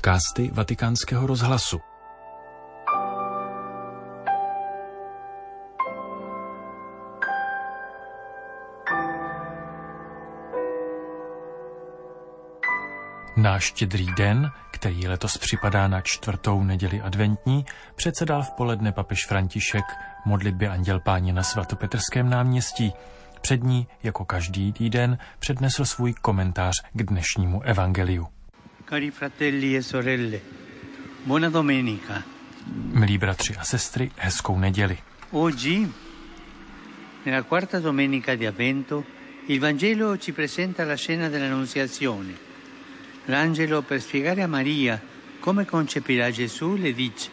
podcasty Vatikánského rozhlasu. Na štědrý den, který letos připadá na čtvrtou neděli adventní, předsedal v poledne papež František modlitbě Anděl Páně na svatopetrském náměstí. Před ní, jako každý týden, přednesl svůj komentář k dnešnímu evangeliu. Cari fratelli e sorelle, buona domenica. Milí bratři a sestry, hezkou neděli. Oggi, nella quarta domenica di Avvento, il Vangelo ci presenta la scena dell'Annunziazione. L'angelo, per spiegare a Maria come concepirà Gesù, le dice.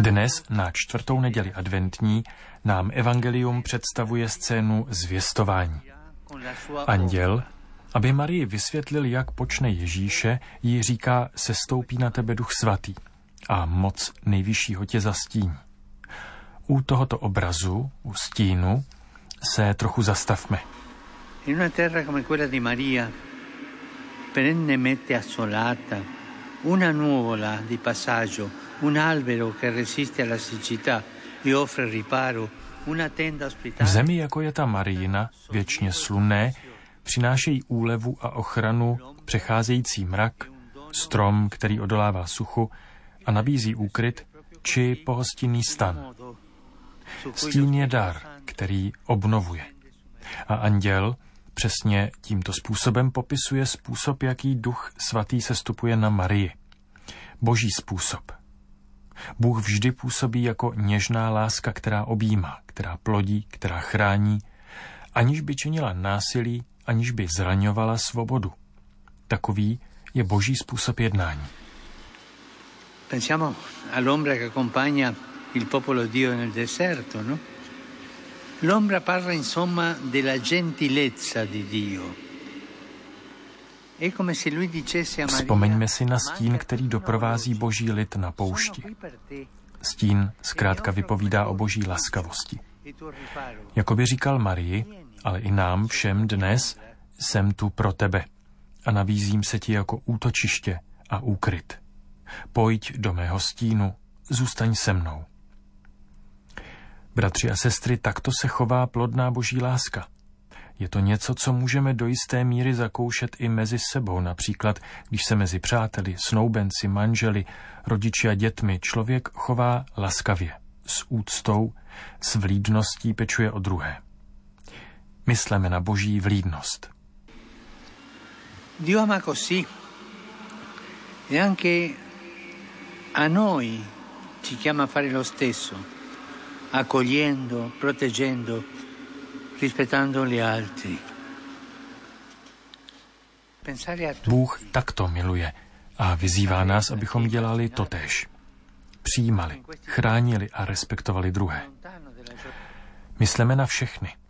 Dnes, na čtvrtou neděli adventní, nám evangelium představuje scénu zvěstování. Anděl, aby Marii vysvětlil, jak počne Ježíše, jí říká, sestoupí na tebe duch svatý a moc nejvyššího tě zastíní. U tohoto obrazu, u stínu, se trochu zastavme. In una terra come quella di Maria, perennemente assolata, una nuvola di passaggio, un albero che resiste alla siccità e offre riparo, una tenda V ospitale. zemi, jako je ta Marijina, věčně slunné, přinášejí úlevu a ochranu přecházející mrak, strom, který odolává suchu a nabízí úkryt, či pohostinný stan. Stín je dar, který obnovuje. A anděl přesně tímto způsobem popisuje způsob, jaký duch svatý sestupuje na Marii. Boží způsob. Bůh vždy působí jako něžná láska, která objímá, která plodí, která chrání, aniž by činila násilí, aniž by zraňovala svobodu. Takový je boží způsob jednání. Pensiamo all'ombra che accompagna il popolo di Dio nel deserto, no? L'ombra parla insomma della gentilezza di Dio. È come se lui dicesse a Maria, Vzpomeňme si na stín, "Manca který doprovází boží lid na poušti. Stín zkrátka vypovídá o boží laskavosti. e tuo riparo. Jako by říkal Marii, ale i nám všem dnes, jsem tu pro tebe a nabízím se ti jako útočiště a úkryt. Pojď do mého stínu, zůstaň se mnou. Bratři a sestry, takto se chová plodná boží láska. Je to něco, co můžeme do jisté míry zakoušet i mezi sebou, například když se mezi přáteli, snoubenci, manželi, rodiči a dětmi člověk chová laskavě, s úctou, s vlídností pečuje o druhé. Mysleme na boží vlídnost. Dio ama così e anche a noi ci chiama a fare lo stesso, accogliendo, proteggendo, rispettando gli altri. Bůh takto miluje a vyzývá nás, abychom dělali totéž. Přijímali, chránili a respektovali druhé. Mysleme na všechny.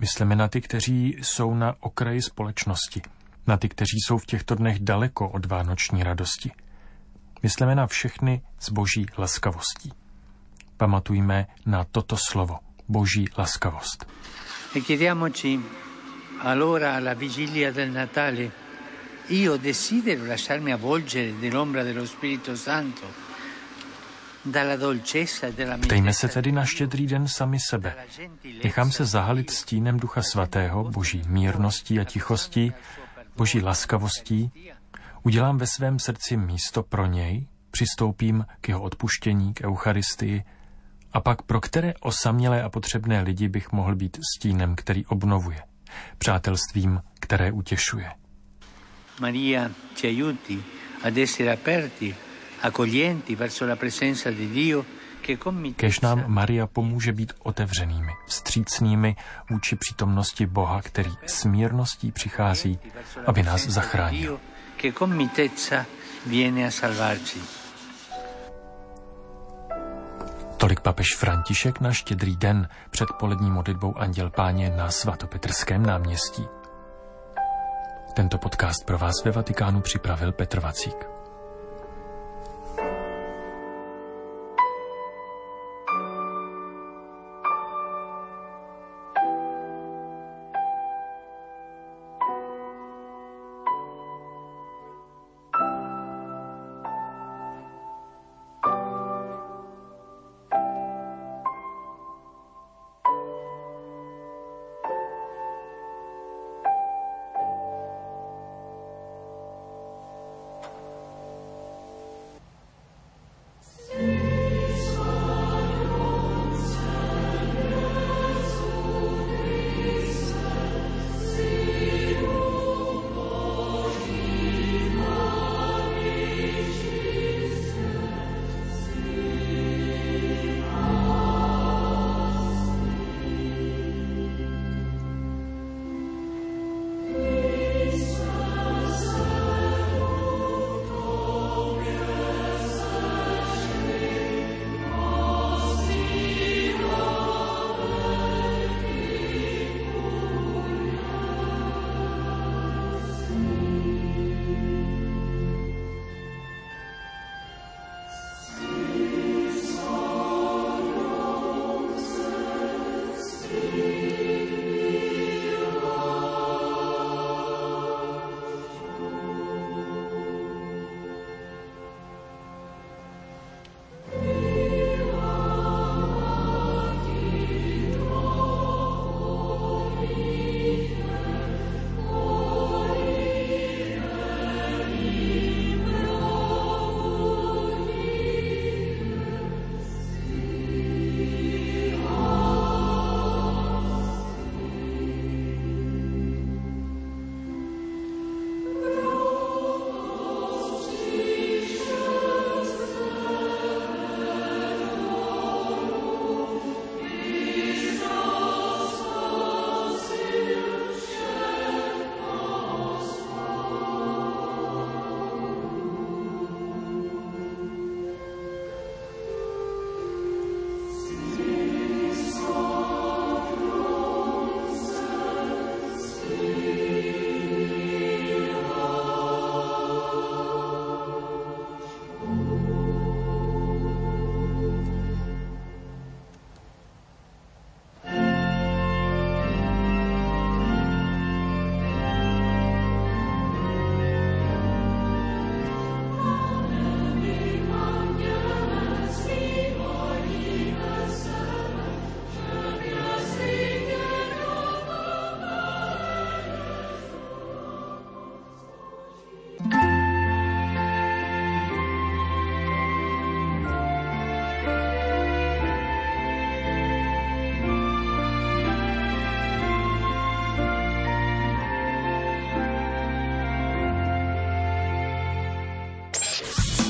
Mysleme na ty, kteří jsou na okraji společnosti, na ty, kteří jsou v těchto dnech daleko od vánoční radosti. Mysleme na všechny s boží laskavostí. Pamatujme na toto slovo, boží laskavost. E chiediamoci allora alla vigilia del Natale, io desidero lasciarmi avvolgere dell'ombra dello Spirito Santo, dalla dolcezza e della Ptejme se tedy na štědrý den sami sebe. Nechám se zahalit stínem Ducha Svatého, boží mírností a tichostí, boží laskavostí, udělám ve svém srdci místo pro něj, přistoupím k jeho odpuštění, k Eucharistii, a pak pro které osamělé a potřebné lidi bych mohl být stínem, který obnovuje, přátelstvím, které utěšuje. Maria ci aiuti ad essere aperti, Kež nám Maria pomůže být otevřenými, vstřícnými vůči přítomnosti Boha, který s mírností přichází, aby nás zachránil. Tolik papež František na štědrý den před polední modlitbou Anděl Páně na svatopetrském náměstí. Tento podcast pro vás ve Vatikánu připravil Petr Vacík.